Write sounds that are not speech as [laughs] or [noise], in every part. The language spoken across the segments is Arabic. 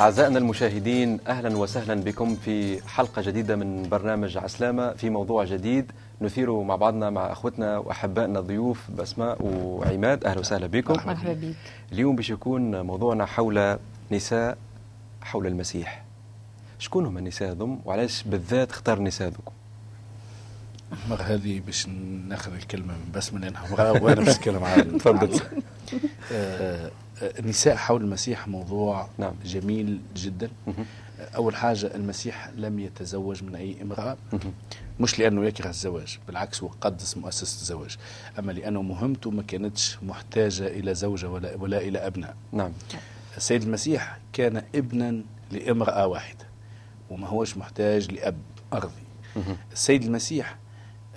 أعزائنا المشاهدين أهلا وسهلا بكم في حلقة جديدة من برنامج عسلامة. في موضوع جديد نثيره مع بعضنا مع أخوتنا وأحبائنا الضيوف بسماء وعماد. أهلا وسهلا بكم. مرحبا بك اليوم باش يكون موضوعنا حول نساء حول المسيح. شكون هم النساء ذم وعلاش بالذات اختار النساء ذوكم؟ مرة هذه باش ناخذ الكلمة من بسمة لأنها مرة وأنا باش نتكلم عن تفضل. آه، آه، النساء حول المسيح موضوع نعم. جميل جدا. أول حاجة المسيح لم يتزوج من أي امرأة. مش لأنه يكره الزواج بالعكس هو قدس مؤسسة الزواج أما لأنه مهمته ما كانتش محتاجة إلى زوجة ولا, ولا إلى أبناء نعم السيد المسيح كان ابنا لامرأة واحدة وما هوش محتاج لأب أرضي. السيد المسيح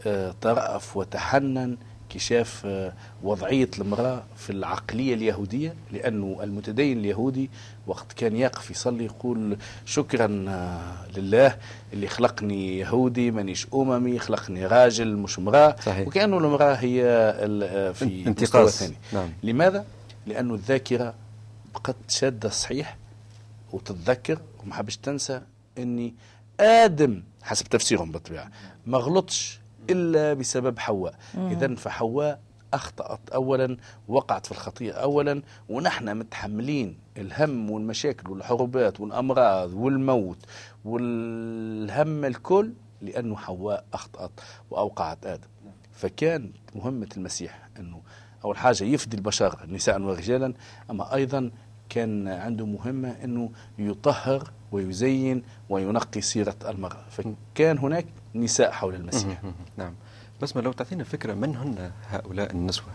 آه، ترأف وتحنن كي شاف آه، وضعية المرأة في العقلية اليهودية لأنه المتدين اليهودي وقت كان يقف يصلي يقول شكرا آه، لله اللي خلقني يهودي مانيش أممي خلقني راجل مش امرأة صحيح. وكأنه المرأة هي آه، في انتقاص ثاني نعم لماذا؟ لأنه الذاكرة بقت شادة صحيح وتتذكر وما حبش تنسى أني آدم حسب تفسيرهم بالطبيعة ما غلطش إلا بسبب حواء. إذا فحواء أخطأت. أولا وقعت في الخطيئة. أولا ونحن متحملين الهم والمشاكل والحروبات والأمراض والموت والهم الكل لأنه حواء أخطأت وأوقعت آدم. فكان مهمة المسيح أنه أول حاجة يفدي البشر نساء ورجالا أما أيضا كان عنده مهمة أنه يطهر ويزين وينقي سيرة المرأة. فكان هناك نساء حول المسيح. نعم بس ما لو تعطينا فكرة من هن هؤلاء النسوة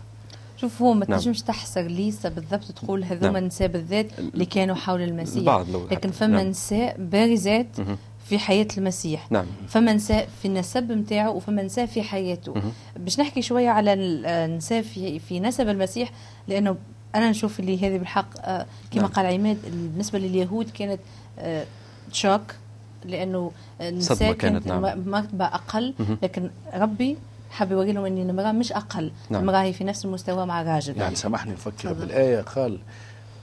شوف هو ما نعم. تنجمش تحصر ليسا بالضبط تقول هذوما نعم. النساء بالذات اللي كانوا حول المسيح البعض لو لكن. فما نعم. نساء بارزات. في حياة المسيح نعم فما نساء في النسب نتاعو وفما نساء في حياته. باش نحكي شوية على ال- النساء في في نسب المسيح لأنه أنا نشوف اللي هذه بالحق آه، كما نعم. قال عماد بالنسبة لليهود كانت آه، شوك لأنه النساء صدمة كانت، نعم. م- مرتبة أقل مهم. لكن ربي حاب يوري لهم أن المرأة مش أقل نعم. المرأة هي في نفس المستوى مع الراجل يعني سامحني نفكر. بالآية قال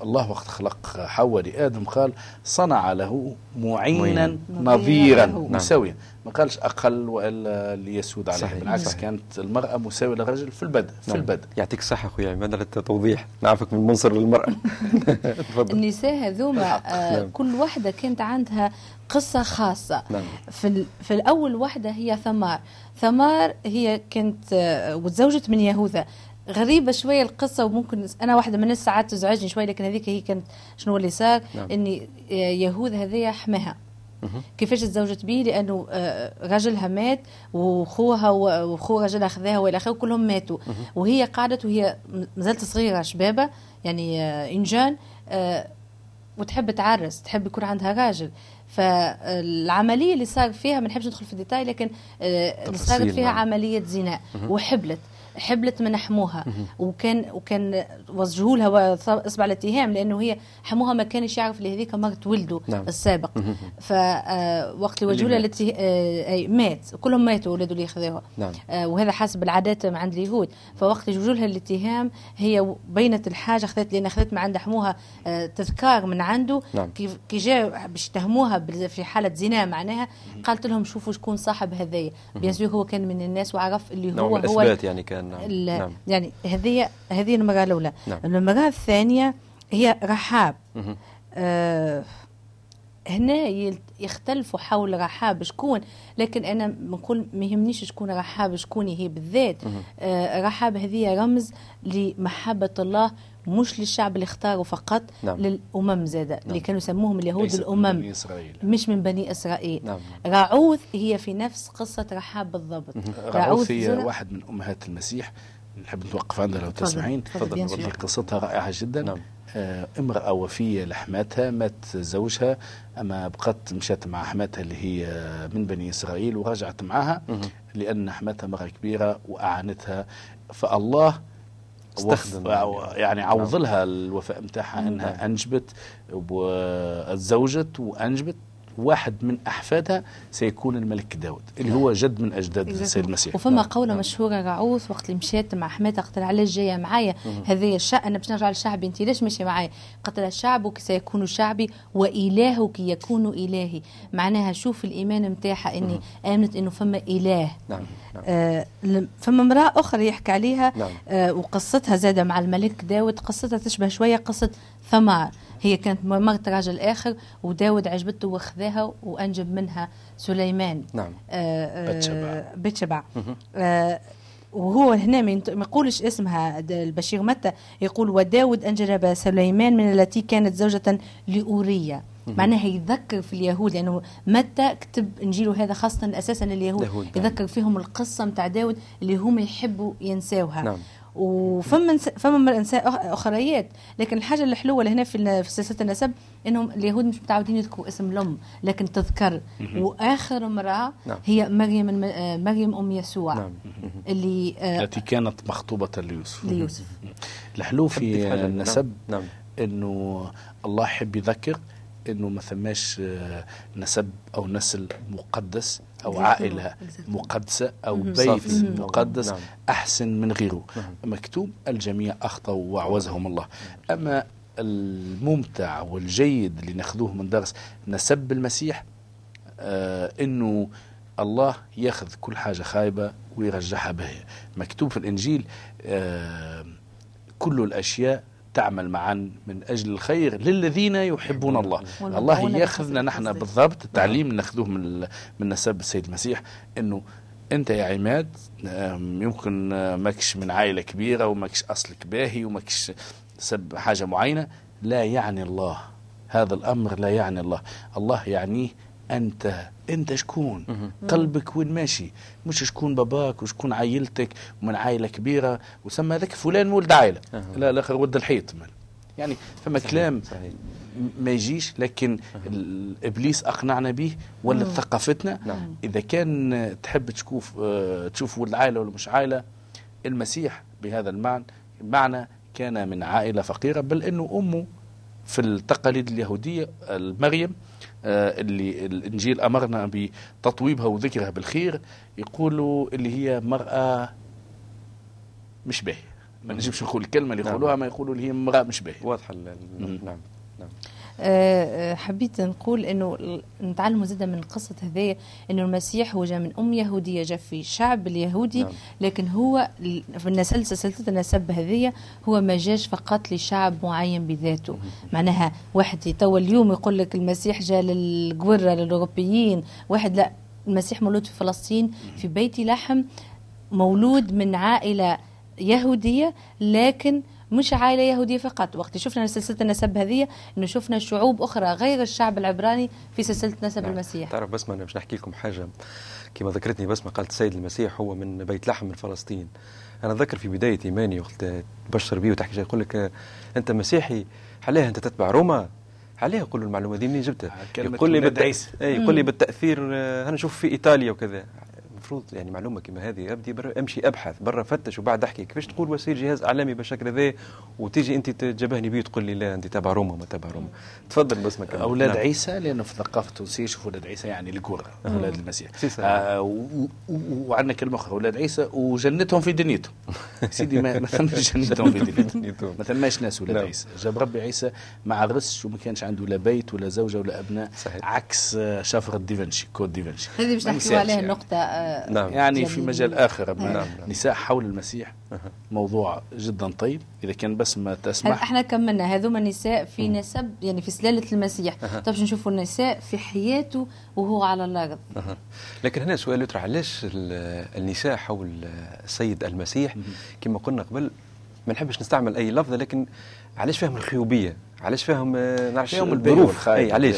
الله وقت خلق حواء لآدم قال صنع له معينا معين. نظيرا نعم. مساويا ما قالش أقل وإلا ليسود عليه صحيح. بالعكس صحيح. كانت المرأة مساوية للرجل في البدء في نعم. البدء يعطيك الصحة أخويا عماد على التوضيح نعرفك من منصر للمرأة [laughs] تفضل النساء هذوما. آه نعم. كل واحدة كانت عندها قصة خاصة نعم في ال- في الأول واحدة هي ثمار ثمار هي كانت آه، وتزوجت من يهوذا غريبة شوية القصة وممكن أنا واحدة من الناس ساعات تزعجني شوية لكن هذيك هي كانت شنو اللي صار؟ نعم. إني آه، يهوذا هذيا حماها. كيفاش تزوجت به لأنه آه، رجلها مات وخوها وخو رجلها خذاها وإلى آخره كلهم ماتوا. وهي قعدت وهي مازالت صغيرة شبابة يعني آه، إنجان وتحب تعرس تحب يكون عندها راجل. فالعملية اللي صار فيها ما نحبش ندخل في الديتاي لكن اللي صارت فيها نعم. عملية زنا وحبلت. حبلت من حموها. وكان وكان وجهوا لها إصبع الاتهام لأنه هي حموها ما كانش يعرف اللي هذيك مرت ولده نعم. السابق. فوقت اللي وجهوا لها الاتها- آه، أي مات. كلهم ماتوا ولادوا اللي خذوها نعم. آه، وهذا حسب العادات عند اليهود. فوقت اللي وجهوا لها الاتهام هي بينت الحاجة خذت لأن خذت من عند حموها آه، تذكار من عنده. نعم. كي جاء باش يتهموها في حالة زنا معناها قالت لهم شوفوا شكون صاحب هذايا. بيان هو كان من الناس وعرف اللي هو من هو الإثبات يعني كان. نعم ال- نعم. يعني هذه هذه المراه الأولى. نعم. المراه الثانية هي رحاب. آه هنا يختلفوا حول رحاب شكون لكن أنا بنقول ما يهمنيش شكون رحاب شكون هي بالذات. آه رحاب هذه رمز لمحبة الله مش للشعب اللي اختاره فقط نعم. للأمم زاده اللي كانوا يسموهم اليهود ليست من إسرائيل مش من بني إسرائيل نعم راعوث هي في نفس قصة رحاب بالضبط رعوث هي واحد من أمهات المسيح نحب نتوقف عندها لو. تسمعين تفضل،. قصتها رائعة جدا نعم. آه، امرأة وفية لحماتها مات زوجها أما بقت مشات مع حماتها اللي هي من بني إسرائيل ورجعت معها. لأن حماتها مرة كبيرة وأعانتها فالله استخدم وف- يعني نعم. عوض لها الوفاء متاعها نعم. انها أنجبت وتزوجت وأنجبت واحد من أحفادها سيكون الملك داود اللي هو جد من أجداد السيد المسيح. وفما قولة مشهورة رعوث وقت اللي مشيت مع حماتها قلت لها علاش جاية معايا هذه الشعب أنا باش نرجع لشعبي أنت ليش ماشية معايا؟ قلت لها شعبك سيكون شعبي وإلهك يكون إلهي. معناها شوف الإيمان نتاعها إني آمنت إنه فما إله. نعم نعم. آه فما امرأة أخرى يحكي عليها نعم. آه وقصتها زادة مع الملك داود. قصتها تشبه شوية قصة ثمار. هي كانت مرت راجل آخر وداود عجبته وخذاها وأنجب منها سليمان. نعم. آه، آه، بتشبع. بتشبع آه، وهو هنا ما يقولش اسمها البشير متى يقول وداود أنجب سليمان من التي كانت زوجة لأورية. معناها يذكر في اليهود لأنه متى كتب إنجيله هذا خاصة أساسا اليهود. اليهود، نعم. يذكر فيهم القصة متاع داود اللي هم يحبوا ينساوها. نعم. وفما فما أخ- أخريات. لكن الحاجة الحلوة اللي هنا في ال- في سلسلة النسب إنهم اليهود مش متعودين يذكروا اسم الأم لكن تذكر. وآخر امرأة نعم. هي مريم الم- مريم أم يسوع. نعم. اللي آه، التي كانت مخطوبة ليوسف. ليوسف. الحلو في؟ النسب نعم. إنه الله يحب يذكر إنه ما ثماش آه، نسب أو نسل مقدس أو Exactement. عائلة. مقدسة أو. بيت. مقدس نعم. أحسن من غيره نعم. مكتوب الجميع اخطاوا وأعوزهم الله أما الممتع والجيد اللي ناخذوه من درس نسب المسيح آه إنه الله ياخذ كل حاجة خايبة ويرجعها باهيه مكتوب في الإنجيل آه كل الأشياء تعمل معا من أجل الخير للذين يحبون الله. الله يأخذنا نحن. بالضبط. التعليم اللي ناخذوه من من نسب السيد المسيح إنه أنت يا عماد يمكن ماكش من عائلة كبيرة وماكش اصلك باهي وماكش سب حاجة معينة. لا يعني الله. هذا الأمر لا يعني الله. الله يعنيه أنت أنت شكون قلبك وين ماشي مش شكون باباك وشكون عائلتك ومن عائلة كبيرة وسمى ذاك فلان ولد عائلة. لا الآخر ولد الحيط من. يعني فما صحيح، كلام صحيح. ما يجيش لكن إبليس أقنعنا به ولا ثقافتنا نعم. إذا كان تحب تشوف آه، تشوف ولد عائلة ولا مش عائلة المسيح بهذا المعنى معنى كان من عائلة فقيرة بل إنه أمه في التقاليد اليهودية مريم آه، اللي الإنجيل أمرنا بتطويبها وذكرها بالخير يقولوا اللي هي مرأة مش باهية ما نجمش نقول الكلمة اللي نعم. يقولوها ما يقولوا اللي هي امراه مش باهية واضحة. نعم نعم آه، آه، حبيت نقول إنه نتعلموا زاده من قصة هذايا إنه المسيح هو جاء من أم يهودية جاء في الشعب اليهودي نعم. لكن هو في النسل سلسلة النسب هذيا هو ما جاش فقط لشعب معين بذاته. معناها واحد توا اليوم يقول لك المسيح جاء للقوره للأوروبيين واحد لا المسيح مولود في فلسطين في بيت لحم مولود من عائلة يهودية لكن مش عائلة يهودية فقط. وقت شفنا سلسلة النسب هذه إنه شفنا شعوب أخرى غير الشعب العبراني في سلسلة نسب نعم. المسيح. تعرف بسمة أنا باش نحكي لكم حاجة. كما ذكرتني بسمة قالت السيد المسيح هو من بيت لحم من فلسطين. أنا أتذكر في بداية إيماني وقت تبشر بي وتحكي شيء يقول لك آه، أنت مسيحي علاه أنت تتبع روما؟ عليه يقول له المعلومة دي منين جبتها؟ كلمة يقول لي بالت... أي يقول لي بالتأثير آه، أنا نشوف في إيطاليا وكذا. المفروض يعني معلومة كما هذه أبدي برا أمشي أبحث برا فتش وبعد أحكي كيفاش تقول وسيل جهاز أعلامي بالشكل ذا وتيجي أنت تجبهني بيه تقول لي لا أنت تابع روما ما تابع روما تفضل بس كمل. أولاد نعم. عيسى لأنه في الثقافه التونسيه يشوفوا أولاد عيسى يعني القرى أولاد المسيح. آه وعندنا كلمة أخرى أولاد عيسى وجنتهم في دنيتهم [laughs] سيدي ما ما ثماش جنتهم في دنيتهم. [laughs] ما ثماش ناس ولاد نعم. عيسى جاب ربي عيسى ما عرسش وما كانش عنده لا بيت ولا زوجة ولا أبناء صحيح. عكس آه، شفرة ديفنشي كود ديفنشي هذه باش نحكيو عليها يعني. نعم. يعني في. مجال آخر نعم، نعم. نساء حول المسيح موضوع جدا طيب. إذا كان بس ما هل تسمح إحنا كملنا. هذوما نساء في نسب يعني في سلالة المسيح. طب باش نشوفوا النساء في حياته وهو على الأرض. لكن هنا سؤال يطرح علاش ال- النساء حول السيد المسيح؟ كما قلنا قبل ما نحبش نستعمل أي لفظه لكن علاش فيهم الخيوبية؟ علاش فيهم آه، نعرفش فيهم البيع الظروف والخايب اي علاش؟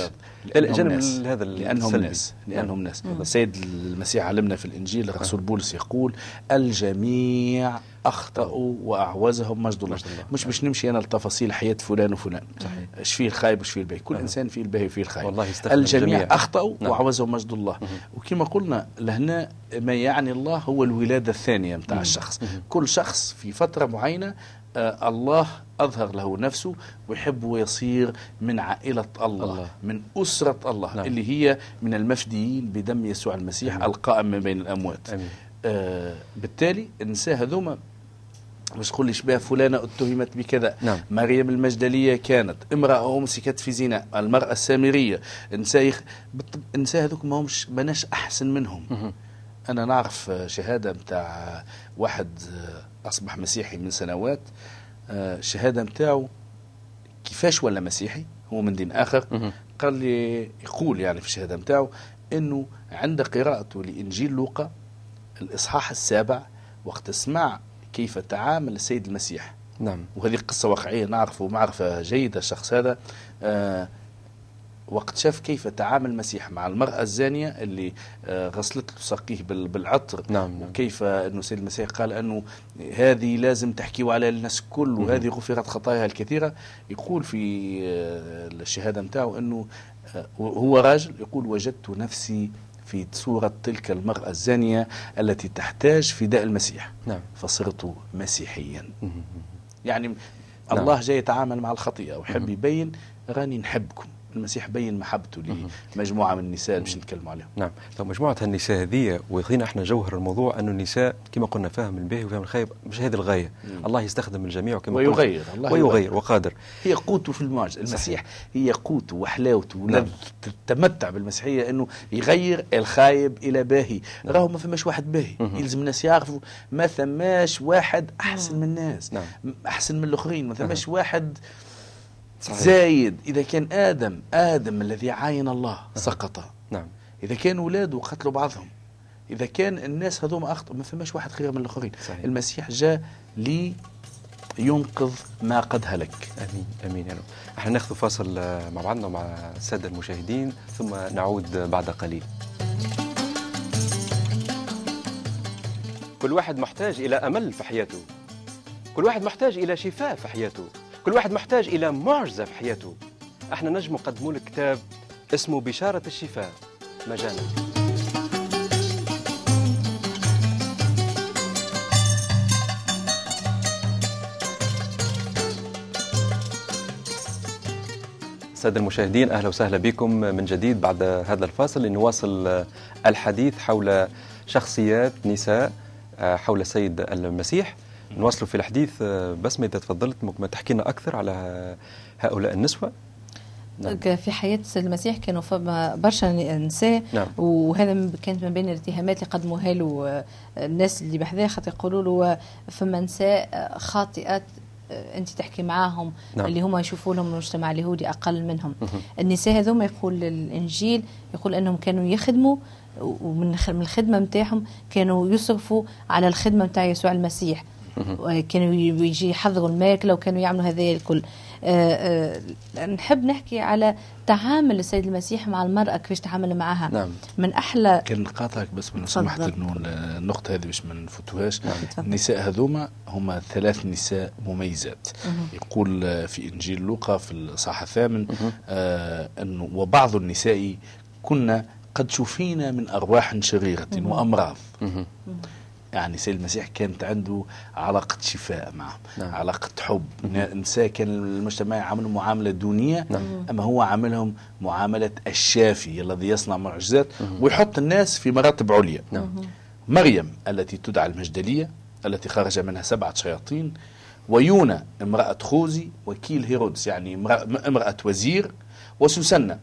لأنهم جانب ناس. هذا لأنهم السلبي. ناس. لأنهم ناس. نعم. السيد المسيح علمنا في الإنجيل الرسول بولس يقول الجميع أخطأوا وأعوزهم مجد الله. مش باش نمشي أنا لتفاصيل حياة فلان وفلان. صحيح. إيش فيه الخايب وايش فيه الباهي؟ كل أها. إنسان فيه الباهي وفيه الخايب. والله يستخدم الجميع نعم. وأعوزهم مجد الله. وكما قلنا لهنا ما يعني الله هو الولادة الثانية متاع الشخص. كل شخص في فترة معينة آه الله أظهر له نفسه ويحب يصير من عائلة الله, الله. من أسرة الله نعم. اللي هي من المفديين بدم يسوع المسيح أمين. القائم من بين الأموات أمين آه بالتالي النساء هذوما مش تقول شبه فلانة اتهمت بكذا نعم. مريم المجدلية كانت امرأة أمسكت في زنا المرأة السامرية النساء يخ... النساء هذوك ما همش بناش أحسن منهم أنا نعرف آه، شهادة متاع واحد آه، أصبح مسيحي من سنوات. آه، الشهادة متاعه كيفاش ولا مسيحي؟ هو من دين آخر. مهم. قال لي يقول يعني في الشهادة متاعه أنه عند قراءته لإنجيل لوقا الإصحاح السابع وقت سمع كيف تعامل السيد المسيح. نعم. وهذه قصة واقعية نعرفه معرفة جيدة الشخص هذا. آه وقت شاف كيف تعامل المسيح مع المرأة الزانية اللي آه غسلت له ساقيه بال- بالعطر. نعم، نعم. وكيف أنه السيد المسيح قال أنه هذه لازم تحكيوا على الناس كل وهذه غفرت خطاياها الكثيرة. يقول في آه الشهادة متاعه أنه آه هو راجل يقول وجدت نفسي في صورة تلك المرأة الزانية التي تحتاج فداء المسيح. نعم. فصرت مسيحيا. يعني نعم. الله جاي يتعامل مع الخطيئة. ويحب يبين راني نحبكم. المسيح بين محبته لمجموعة من النساء باش نتكلموا عليهم. نعم. لو مجموعة النساء هذه ويخلينا إحنا جوهر الموضوع انه النساء كما قلنا فاهم الباهي وفاهم الخايب مش هذه الغاية. مم. الله يستخدم الجميع وكما ويغير، الله ويغير يغير. وقادر. هي قوته في المعجزة. المسيح هي قوته وحلاوته نعم. ولذ التمتع بالمسيحية إنه يغير الخايب إلى باهي. راهو ما فماش واحد باهي. مهم. يلزم الناس يعرفوا ما ثماش واحد أحسن من الناس. نعم. أحسن من الآخرين. ما ثماش. واحد صحيح. زايد إذا كان آدم آدم الذي عاين الله سقط. نعم. إذا كان أولاده قتلوا بعضهم. إذا كان الناس هذوما أخطأوا ما فماش واحد خير من الآخرين. صحيح. المسيح جاء لي ينقذ ما قد هلك. آمين آمين يا رب. إحنا ناخذ فاصل آه، مع بعضنا ومع السادة المشاهدين ثم نعود بعد قليل. كل واحد محتاج إلى أمل في حياته. كل واحد محتاج إلى شفاء في حياته. كل واحد محتاج إلى معجزة في حياته. إحنا نجم نقدموا لك كتاب اسمه بشارة الشفاء. مجانا. سادة المشاهدين أهلا وسهلا بكم من جديد بعد هذا الفاصل لنواصل الحديث حول شخصيات نساء آه، حول السيد المسيح. نواصل في الحديث آه، بسمة إذا تفضلت ممكن تحكي لنا أكثر على هؤلاء النسوة نعم. في حياة المسيح كانوا فما برشا نساء نعم. وهذا كانت من بين الاتهامات اللي قدموها له آه، الناس اللي بحذاه خاطر يقولوا له آه، فما نساء خاطئات أنت تحكي معاهم نعم. اللي هم يشوفوا لهم المجتمع اليهودي أقل منهم النساء هذوما يقول الانجيل يقول إنهم كانوا يخدموا ومن الخ- من الخدمة نتاعهم كانوا يصرفوا على الخدمة نتاع يسوع المسيح كانوا ي- يجي يحضروا الماكله وكانوا يعملوا هذا الكل. آه، آه، نحب نحكي على تعامل السيد المسيح مع المرأة كيفاش تعامل معها. نعم. من أحلى كان نقاطعك بس لو تفضل. سمحت إنه النقطة هذه باش ما نفوتوهاش. تفضل. النساء هذوما هما ثلاث نساء مميزات. يقول آه، في إنجيل لوقا في الاصحاح الثامن آه انه وبعض النساء كنا قد شفينا من أرواح شريرة وأمراض. مهم. يعني سيد المسيح كانت عنده علاقة شفاء معهم نعم. علاقة حب. النساء كان المجتمع يعاملهم معاملة دونية نعم. أما هو عاملهم معاملة الشافي الذي يصنع معجزات ويحط الناس في مراتب عليا. نعم. مريم التي تدعى المجدلية التي خرج منها سبعة شياطين ويونا امرأة خوذي وكيل هيرودس يعني امرأة وزير وسوسنة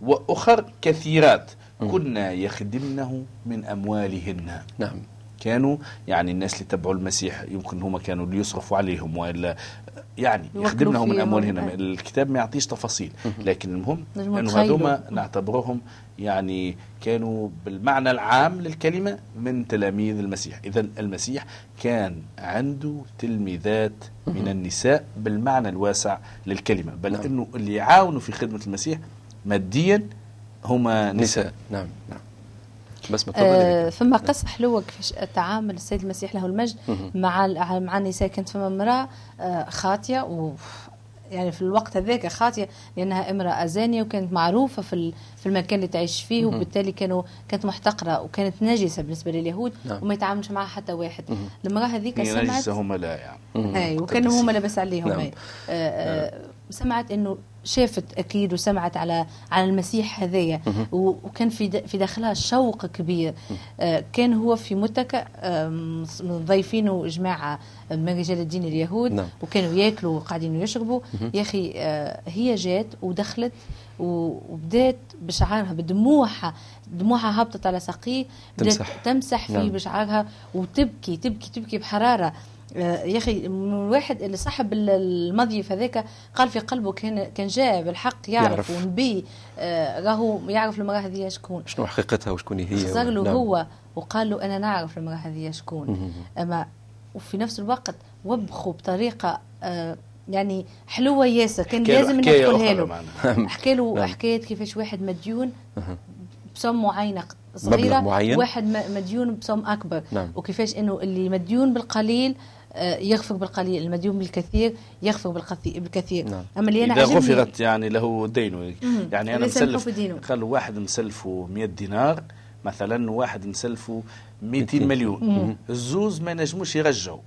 وأخر كثيرات كنا يخدمنه من أموالهن. نعم. كانوا يعني الناس اللي تبعوا المسيح يمكن هم كانوا اللي يصرفوا عليهم والا يعني يخدمنهم من. اموالهم. الكتاب ما يعطيش تفاصيل لكن المهم انه. هذوما نعتبرهم يعني كانوا بالمعنى العام للكلمة من تلاميذ المسيح اذا المسيح كان عنده تلميذات من النساء بالمعنى الواسع للكلمة بل نعم. إنه اللي يعاونوا في خدمة المسيح ماديا هما نساء نساء نعم نعم بس آه،. فما قصة حلوة كيفاش تعامل السيد المسيح له المجد. مع ال- مع النساء كانت فما امرأة آه، خاطية و يعني في الوقت هذاك خاطيه لأنها امرأة زانيه وكانت معروفة في ال- في المكان اللي تعيش فيه وبالتالي كانوا كانت محتقرة وكانت نجسة بالنسبة لليهود نعم. وما يتعاملش معها حتى واحد المراه هذيك هي سمعت نجسة هم لا يعني اي وكانوا هما لاباس عليهم نعم. نعم. سمعت إنه شافت أكيد وسمعت على على المسيح هذايا وكان في في داخلها شوق كبير. آه، كان هو في متكأ ضيفينه جماعة من رجال الدين اليهود. نعم. وكانوا ياكلوا وقاعدين يشربوا. يا أخي آه، هي جات ودخلت وبدات بشعرها بدموعها دموعها هبطت على ساقيه. بدات تمسح. تمسح فيه نعم. بشعرها وتبكي تبكي تبكي بحرارة. آه، يا أخي من الواحد اللي صاحب ال- المضيف هذاك قال في قلبه كان كان جاء بالحق يعرف, يعرف. ونبي آه، راهو يعرف المرأة هذه شكون شنو حقيقتها وشكون هي خزر له نعم. هو وقال له أنا نعرف المرأة هذه شكون أما وفي نفس الوقت وبخوا بطريقة آه، يعني حلوة ياسر كان لازم تقولها أخرى له. حكى له نعم. حكايه كيفاش واحد مديون بسم مبلغ صغيرة معين. واحد م- مديون بسم أكبر. نعم. وكيفاش إنه اللي مديون بالقليل آه، يغفر بالقليل. المديون بالكثير يغفر بالكثير بالكثير. نعم. أما اللي أنا إذا عجبني غفرت يعني له دين. يعني سامحه مسلف دينه. قالوا واحد مسلفه 100 دينار مثلا واحد مسلفه 200 200 مليون. الزوز ما نجموش يرجعوا.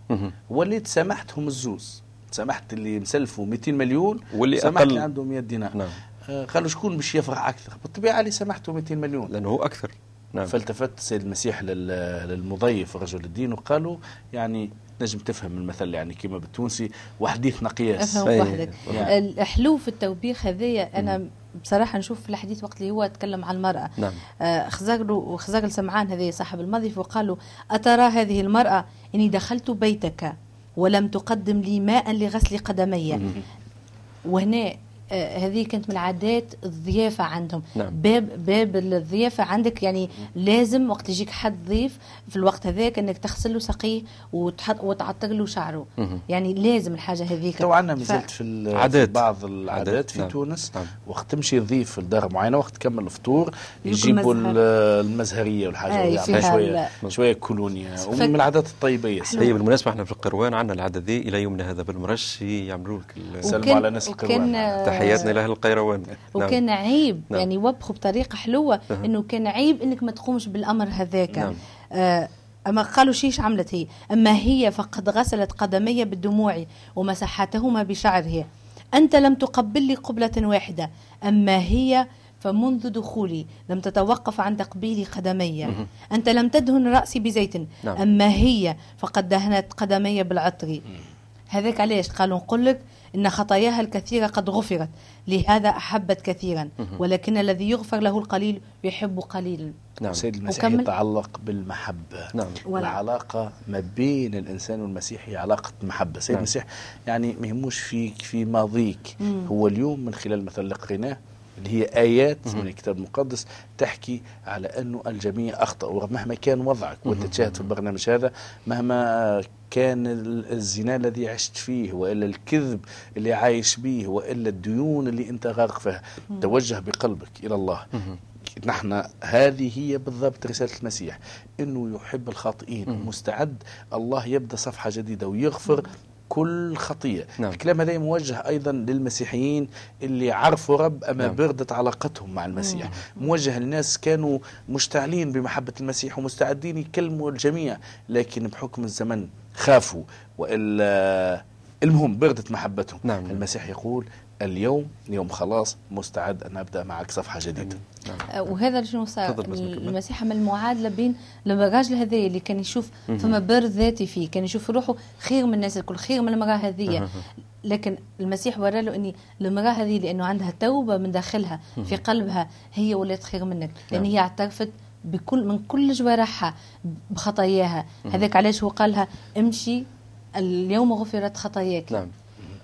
وليت سامحتهم الزوز. سامحت اللي مسلفه 200 مليون واللي سامحت أقل. اللي عنده 100 دينار. نعم. آه، قالوا شكون باش يفرح أكثر؟ بالطبيعه اللي سامحته 200 مليون. لأنه هو أكثر. نعم. فالتفت السيد المسيح لل- للمضيف رجل الدين وقالوا يعني نجم تفهم المثل يعني كما بالتونسي وحديثنا قياس أفهم أي. وحدك. يعني. الحلو في التوبيخ هذايا أنا بصراحة نشوف في الحديث وقت اللي هو تكلم عن المرأة. نعم. آه، خزاق له وخزاق سمعان هذا صاحب المضيف وقال له أترى هذه المرأة إني دخلت بيتك ولم تقدم لي ماء لغسل قدمي. وهنا هذه كانت من عادات الضيافة عندهم نعم. باب باب الضيافة عندك يعني لازم وقت يجيك حد ضيف في الوقت هذاك إنك تغسل له ساقيه وتحط وتعطر له شعره مهم. يعني لازم الحاجة هذيك تو عندنا مازلت في, عادات. في بعض العادات عادات، في نعم. تونس نعم. وقت تمشي تضيف لدار معينة وقت تكمل الفطور يجيب يجيبوا المزهر. ال- المزهرية والحاجة ويعملوا فيها شوية شوية كولونيا فك- ومن العادات الطيبة ياسر هي بالمناسبة إحنا في القروان عندنا العاده ذي إلى يومنا هذا بالمرش يعملوا لك سلموا على ناس القروان وكان- معنا. تحياتنا لأهل القيروان. وكان نعم. عيب نعم. يعني وبخوا بطريقة حلوة إنه كان عيب إنك ما تقومش بالأمر هذاك. نعم. آه أما قالوا شيش عملت هي؟ أما هي فقد غسلت قدمي بالدموع ومسحتهما بشعرها. أنت لم تقبل لي قبلة واحدة. أما هي فمنذ دخولي لم تتوقف عن تقبيل قدمي أنت لم تدهن رأسي بزيت. نعم. أما هي فقد دهنت قدمي بالعطر. هذاك علاش؟ قالوا نقول لك إن خطاياها الكثيرة قد غفرت. لهذا أحبت كثيرا. ولكن الذي يغفر له القليل يحب قليلا. نعم. سيد المسيح وكمل. يتعلق بالمحبة. نعم. ولا. العلاقة ما بين الإنسان والمسيح هي علاقة محبة. سيد نعم. المسيح يعني ما يهموش فيك في ماضيك. هو اليوم من خلال مثل اللي قريناه اللي هي آيات من الكتاب المقدس تحكي على أنه الجميع أخطأ ومهما كان وضعك وأنت تشاهد في البرنامج هذا مهما كان ال- الزنا الذي عشت فيه وإلا الكذب اللي عايش به وإلا الديون اللي أنت غارق فيها توجه بقلبك إلى الله. نحن هذه هي بالضبط رسالة المسيح أنه يحب الخاطئين مستعد الله يبدأ صفحة جديدة ويغفر كل خطية نعم. الكلام هذا موجه أيضا للمسيحيين اللي عرفوا رب أما نعم. بردت علاقتهم مع المسيح موجه للناس كانوا مشتعلين بمحبة المسيح ومستعدين يكلموا الجميع لكن بحكم الزمن خافوا وإلا المهم بردت محبتهم نعم. المسيح يقول اليوم يوم خلاص مستعد أن أبدأ معك صفحة جديدة. نعم. آه، وهذا شنو صار تفضل بس نكمل. المسيح عمل معادله بين الراجل هذايا اللي كان يشوف فما بر ذاتي فيه كان يشوف روحه خير من الناس الكل خير من المرأة هذه لكن المسيح ورى له إني المرأة هذه لأنه عندها توبة من داخلها في قلبها هي ولات خير منك. لأن نعم. هي اعترفت بكل من كل جوارحها بخطاياها. هذاك علاش هو قالها امشي اليوم غفرت خطاياك. نعم.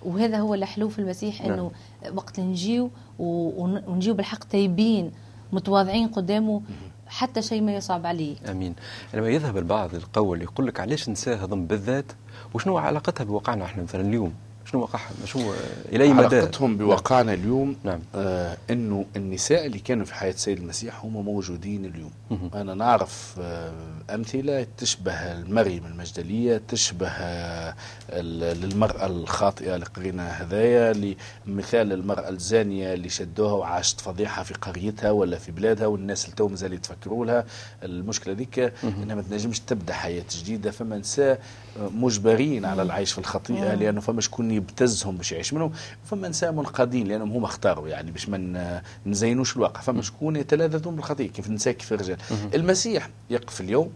وهذا هو الحلو في المسيح نعم. إنه وقت نجيو ونجيو بالحق تايبين متواضعين قدامه حتى شيء ما يصعب عليه. آمين. لما يذهب البعض القول يقول لك علاش نساها ضم بالذات؟ وشنو علاقتها بواقعنا إحنا مثلا اليوم؟ شنو وقعهم شو إلى مدى؟ علاقتهم بواقعنا اليوم نعم. آه إنه النساء اللي كانوا في حياة السيد المسيح هم موجودين اليوم. مهم. أنا نعرف آه أمثلة تشبه المريم المجدلية تشبه آه المراه الخاطئة اللي قرينا هذايا مثال المرأة الزانية اللي شدوها وعاشت فضيحة في قريتها ولا في بلادها والناس اللي تو مازال يتفكروا لها. المشكلة ذيك إنها ما تنجمش تبدأ حياة جديدة فما نساء مجبرين على العيش في الخطيئة لأنه فما شكون يبتزهم باش يعيش منهم وفما نساء منقادين لأنهم هما اختاروا يعني باش ما نزينوش الواقع. فما شكون يتلاذذون بالخطيئه كيف النساء كيف الرجال المسيح يقف اليوم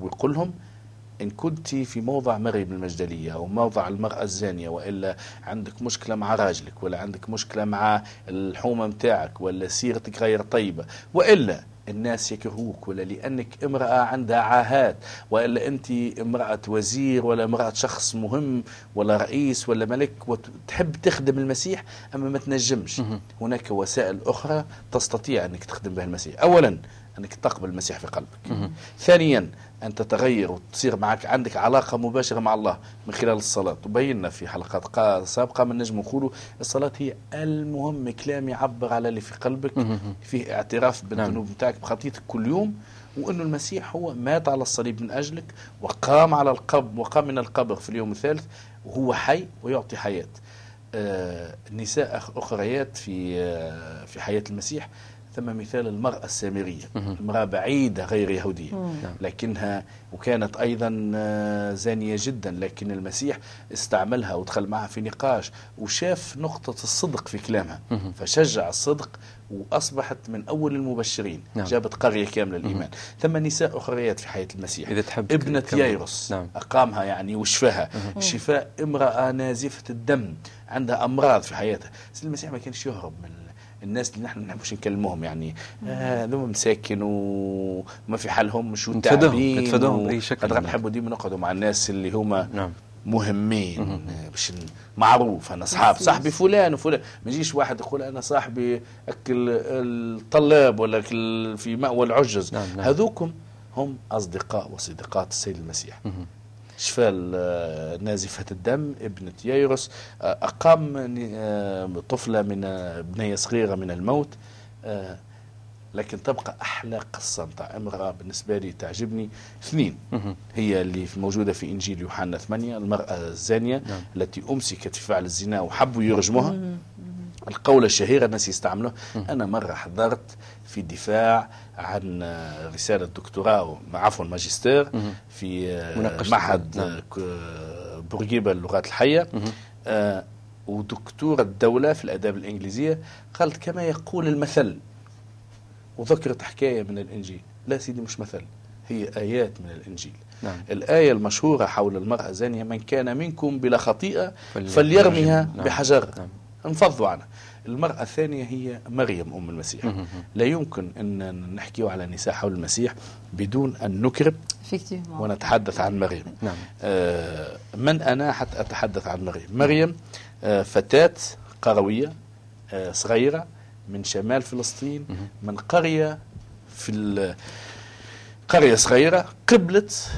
ويقول لهم إن كنت في موضع مريم المجدلية أو موضع المرأة الزانية وإلا عندك مشكلة مع راجلك ولا عندك مشكلة مع الحومة متاعك ولا سيرتك غير طيبة وإلا الناس يكرهوك ولا لأنك امرأة عندها عاهات وإلا أنت امرأة وزير ولا امرأة شخص مهم ولا رئيس ولا ملك وتحب تخدم المسيح أما ما تنجمش. هناك وسائل أخرى تستطيع أنك تخدم بها المسيح. أولا أنك تقبل المسيح في قلبك. ثانيا أن تتغير وتصير معك عندك علاقة مباشرة مع الله من خلال الصلاة. وبينا في حلقات قا- سابقة من نجم نقولوا الصلاة هي المهم كلام يعبر على اللي في قلبك فيه اعتراف بالذنوب نتاعك بخطيتك كل يوم وأنه المسيح هو مات على الصليب من أجلك وقام على القبر وقام من القبر في اليوم الثالث وهو حي ويعطي حياة. آه، نساء أخ- أخريات في آه، في حياة المسيح ثم مثال المرأة السامرية امرأة بعيدة غير يهودية. لكنها وكانت أيضا آه، زانية جدا لكن المسيح استعملها ودخل معها في نقاش وشاف نقطة الصدق في كلامها. فشجع الصدق وأصبحت من أول المبشرين. نعم. جابت قرية كاملة الإيمان ثم نساء أخريات في حياة المسيح. إذا تحب ابنة تكمل. يايروس. نعم. أقامها يعني وشفاها. شفاء امرأة نازفة الدم عندها أمراض في حياتها. سيد المسيح ما كانش يهرب من الناس اللي نحن ما نحبش نكلموهم يعني. آه، هذوما مساكن وما في حالهم مش نتفاداهم- تعبين نتفاداهم و- بأي شكل. قد نحبوا ديما نقعدوا مع الناس اللي هما نعم. مهمين. آه، باش معروف أنا اصحاب صاحبي فلان وفلان. ما يجيش واحد يقول أنا صاحبي أكل الطلاب ولا أكل في مأوى العجز. نعم، نعم. هذوكم هم أصدقاء وصديقات السيد المسيح. شفاء ال- نازفة الدم ابنة ييروس آه، أقام آه، طفلة من آه، بنية صغيرة من الموت آه، لكن تبقى أحلى قصة نتاع امرأة بالنسبة لي تعجبني. اثنين هي اللي في- موجودة في إنجيل يوحنا 8 المرأة الزانية نعم. التي أمسكت في فعل الزنا وحبوا يرجموها. القولة الشهيرة الناس يستعملوها أنا مرة حضرت في دفاع عن رسالة دكتوراه عفوا ماجستير في. معهد نعم. بورقيبة للغات الحية آه، ودكتورة الدولة في الآداب الإنجليزية قالت كما يقول المثل وذكرت حكاية من الإنجيل لا سيدي مش مثل هي آيات من الإنجيل نعم. الآية المشهورة حول المرأة الزانية من كان منكم بلا خطيئة فلي- فليرميها نعم. بحجر نعم. انفضوا عنها. المرأة الثانية هي مريم أم المسيح. لا يمكن أن نحكي على نساء حول المسيح بدون أن نكرم ونتحدث عن مريم. نعم. آه من أنا حتى أتحدث عن مريم؟ مريم آه فتاة قروية آه صغيرة من شمال فلسطين من قرية في ال- قرية صغيرة قبلت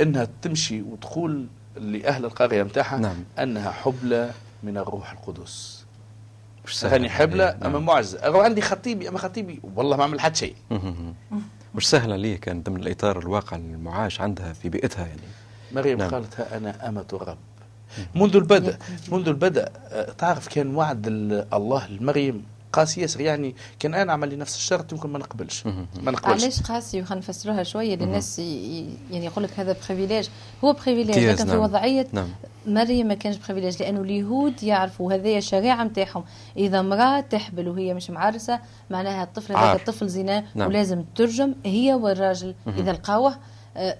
إنها تمشي وتقول لأهل القرية نتاعها نعم. أنها حبلى من الروح القدس مش سهل غني عليه. أما نعم. معجزه أرى عندي خطيبي أما خطيبي والله ما عمل حتى شيء. مش سهلة ليه كان ضمن الإطار الواقع المعاش عندها في بيئتها يعني مريم نعم. قالت أنا أمة الرب منذ البدء منذ البدء آه، تعرف كان وعد ال- الله لمريم قاسي ياسر يعني كان أنا عمل لي نفس الشرط يمكن ما نقبلش. ما نقبلش. علاش قاسي خلينا نفسروها شوية؟ للناس يعني يقول لك هذا privilège هو privilège لكن في نعم. وضعية نعم. مريم ما كانش privilège لأنه اليهود يعرفوا هذايا الشريعة نتاعهم إذا امرأة تحبل وهي مش معرسة معناها الطفل. هذاك الطفل زنا نعم. ولازم ترجم هي والراجل. إذا لقاوه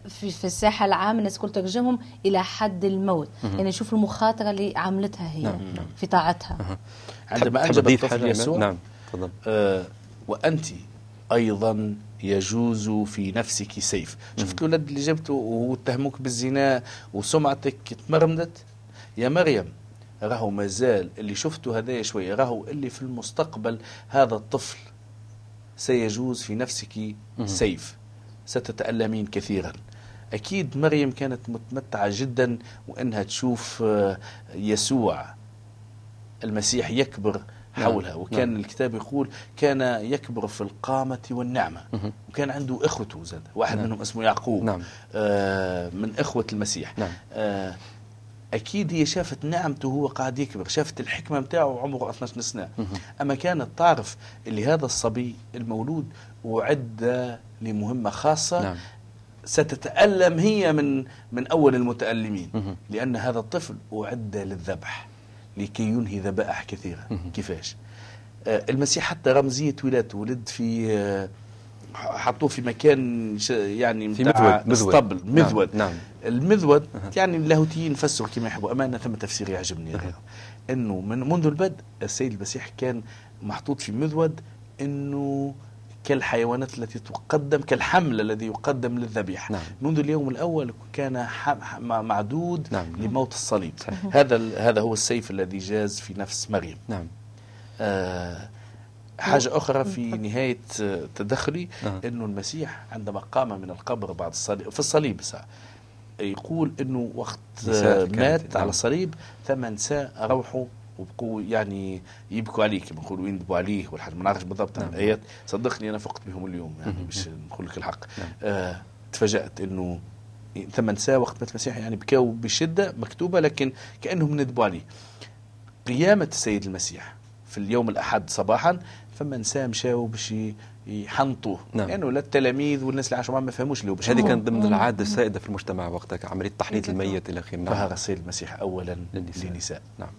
في, في الساحه العامة الناس الكل ترجمهم إلى حد الموت. يعني شوف المخاطرة اللي عملتها هي نعم، نعم. في طاعتها. عندما تحب أنجب الطفل يسوع نعم تفضل. آه وأنت أيضا يجوز في نفسك سيف. شفت الولد اللي جبته واتهموك بالزنا وسمعتك تمرمدت؟ يا مريم راهو مازال اللي شفته هذايا شوية راهو اللي في المستقبل هذا الطفل سيجوز في نفسك سيف. ستتألمين كثيرا أكيد مريم كانت متمتعة جدا وأنها تشوف آه، يسوع المسيح يكبر نعم، حولها وكان نعم. الكتاب يقول كان يكبر في القامة والنعمة. وكان عنده إخوته زاد واحد نعم. منهم اسمه يعقوب نعم. آه من إخوة المسيح نعم. آه أكيد هي شافت نعمته وهو قاعد يكبر شافت الحكمة متاعه عمره 12 سنة أما كانت تعرف اللي هذا الصبي المولود وعد لمهمة خاصة نعم. ستتألم هي من من أول المتألمين. لأن هذا الطفل أعد للذبح لكي ينهي ذبائح كثيرة. كيفاش آه، المسيح حتى رمزية ولادته ولد في آه، حطوه في مكان يعني في مذود مذود. اسطبل نعم، مذود. نعم. المذود يعني اللاهوتيين فسروا كما يحبوا. أمانة ثم تفسير يعجبني إنه من منذ البدء السيد المسيح كان محطوط في مذود إنه كالحيوانات التي تقدم كالحمل الذي يقدم للذبيحة. نعم. منذ اليوم الأول كان معدود نعم. لموت الصليب. صحيح. هذا هذا هو السيف الذي جاز في نفس مريم. نعم. آه حاجة أخرى في نهاية آه، تدخلي نعم. أنه المسيح عندما قام من القبر بعد الصليب في الصليب ساعة يقول أنه وقت آه، مات نعم. على الصليب ثمان نساء روحوا وبقوا يعني يبكوا عليه كما نقولوا يندبوا عليه والحاجة ما نعرفش بالضبط نعم. الآيات صدقني أنا فقت بهم اليوم يعني. مش نقول لك الحق نعم. آه تفاجأت أنه ثمان نساء وقت مات المسيح يعني بكاو بشدة مكتوبة لكن كأنهم ندبوا عليه قيامة السيد المسيح في اليوم الأحد صباحا فما نساء مشاو باش يحنطوه. نعم. لأنه لا التلاميذ والناس اللي عاشوا معاه ما فهموش اللي باش. هذه. كانت ضمن العادة السائدة في المجتمع وقتها عملية تحنيط الميت إلى آخره. ظهر نعم السيد المسيح أولا للنساء. للنساء. نعم.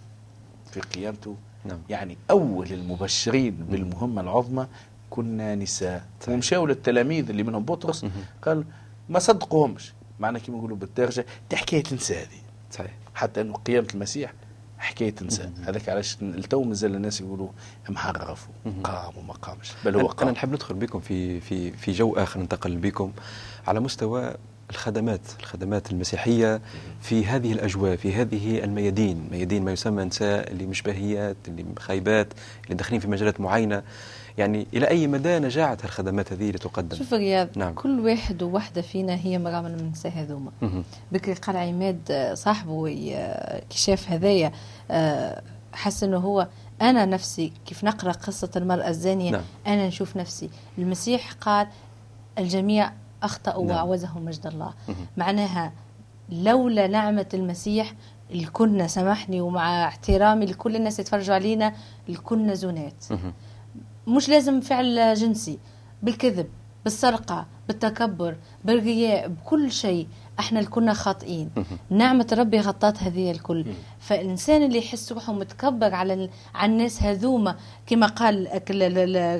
في قيامته. نعم. يعني أول المبشرين بالمهمة العظمى كنا نساء. صحيح. ومشاو للتلاميذ اللي منهم بطرس. قال ما صدقوهمش. معنى كما يقولوا بالدرجة دي حكاية نساء هذه. صحيح. حتى إنه قيامة المسيح حكاية نساء هذاك علاش التو مازال الناس يقولوا محرفوا مهم. قام وما قامش. بل هو قام. نحب ندخل بكم في في في جو آخر ننتقل بكم على مستوى الخدمات الخدمات المسيحية في هذه الأجواء في هذه الميادين. ميادين ما يسمى نساء اللي مش باهيات اللي خايبات اللي داخلين في مجالات معينة. يعني إلى أي مدى نجاعت الخدمات هذه لتقدم شوف رياض نعم. كل واحد ووحدة فينا هي مرأة من النساء هذوما. بكري قال عماد آه، صاحبه ي- كي شاف هذايا آه، حس إنه هو أنا نفسي كيف نقرأ قصة المرأة الزانية نعم. أنا نشوف نفسي المسيح قال الجميع أخطأوا نعم. وعوزهم مجد الله. معناها لولا نعمة المسيح الكنا سامحني ومع احترامي لكل الناس اللي يتفرجوا علينا الكنا زنات. مش لازم فعل جنسي بالكذب بالسرقة بالتكبر بالرياء بكل شيء إحنا كنا خاطئين. نعمة ربي غطات هذه الكل. فالإنسان اللي يحس روحه متكبر على ال- على الناس هذوما كما قال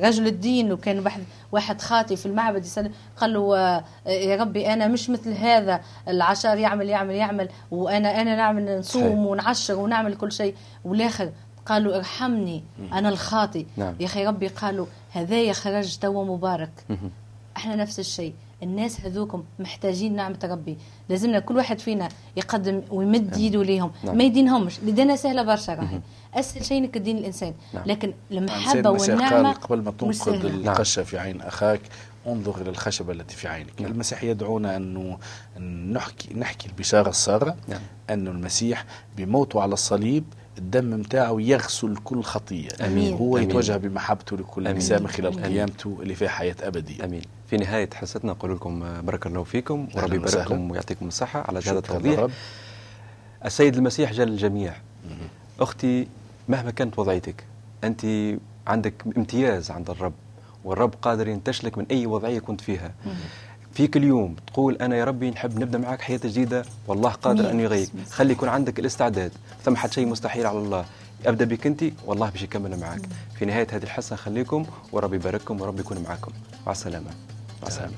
رجل الدين وكان واحد واحد خاطي في المعبد يسأل قال له آه، يا ربي أنا مش مثل هذا العشار يعمل يعمل يعمل وأنا أنا نعمل نصوم. ونعشر ونعمل كل شيء. والآخر قالوا ارحمني أنا الخاطي نعم. يا أخي ربي قالوا هذايا خرج توا مبارك. إحنا نفس الشيء الناس هذوكم محتاجين نعمة ربي لازمنا كل واحد فينا يقدم ويمد يده ليهم نعم. ما يدينهمش لدينا سهلة برشا راهي أسهل شيء إنك تدين الإنسان نعم. لكن المحبة والنعمة قال قبل ما تنقض سهلة. نعم. القشة في عين أخاك انظر إلى الخشبة التي في عينك نعم. المسيح يدعونا أن نحكي نحكي البشارة السارة نعم. أن المسيح بموته على الصليب الدم متاعه يغسل كل خطية أمين. هو أمين. يتوجه بمحبته لكل أمين. إنسان خلال أمين. قيامته اللي فيها حياة أبدية آمين في نهاية حصتنا نقول لكم بارك الله فيكم وربي. يبارككم ويعطيكم الصحة على هذا التوضيح. السيد المسيح جل الجميع أختي مهما كانت وضعيتك أنت عندك امتياز عند الرب والرب قادر ينتشلك من أي وضعية كنت فيها فيك اليوم تقول أنا يا ربي نحب نبدأ معك حياة جديدة والله قادر أن يغيرك خلي يكون عندك الاستعداد. ثم حد شيء مستحيل على الله. أبدأ بك أنت والله باش يكمل معك. في نهاية هذه الحصة نخليكم وربي يبارككم وربي يكون معكم. مع السلامة. مع السلامة.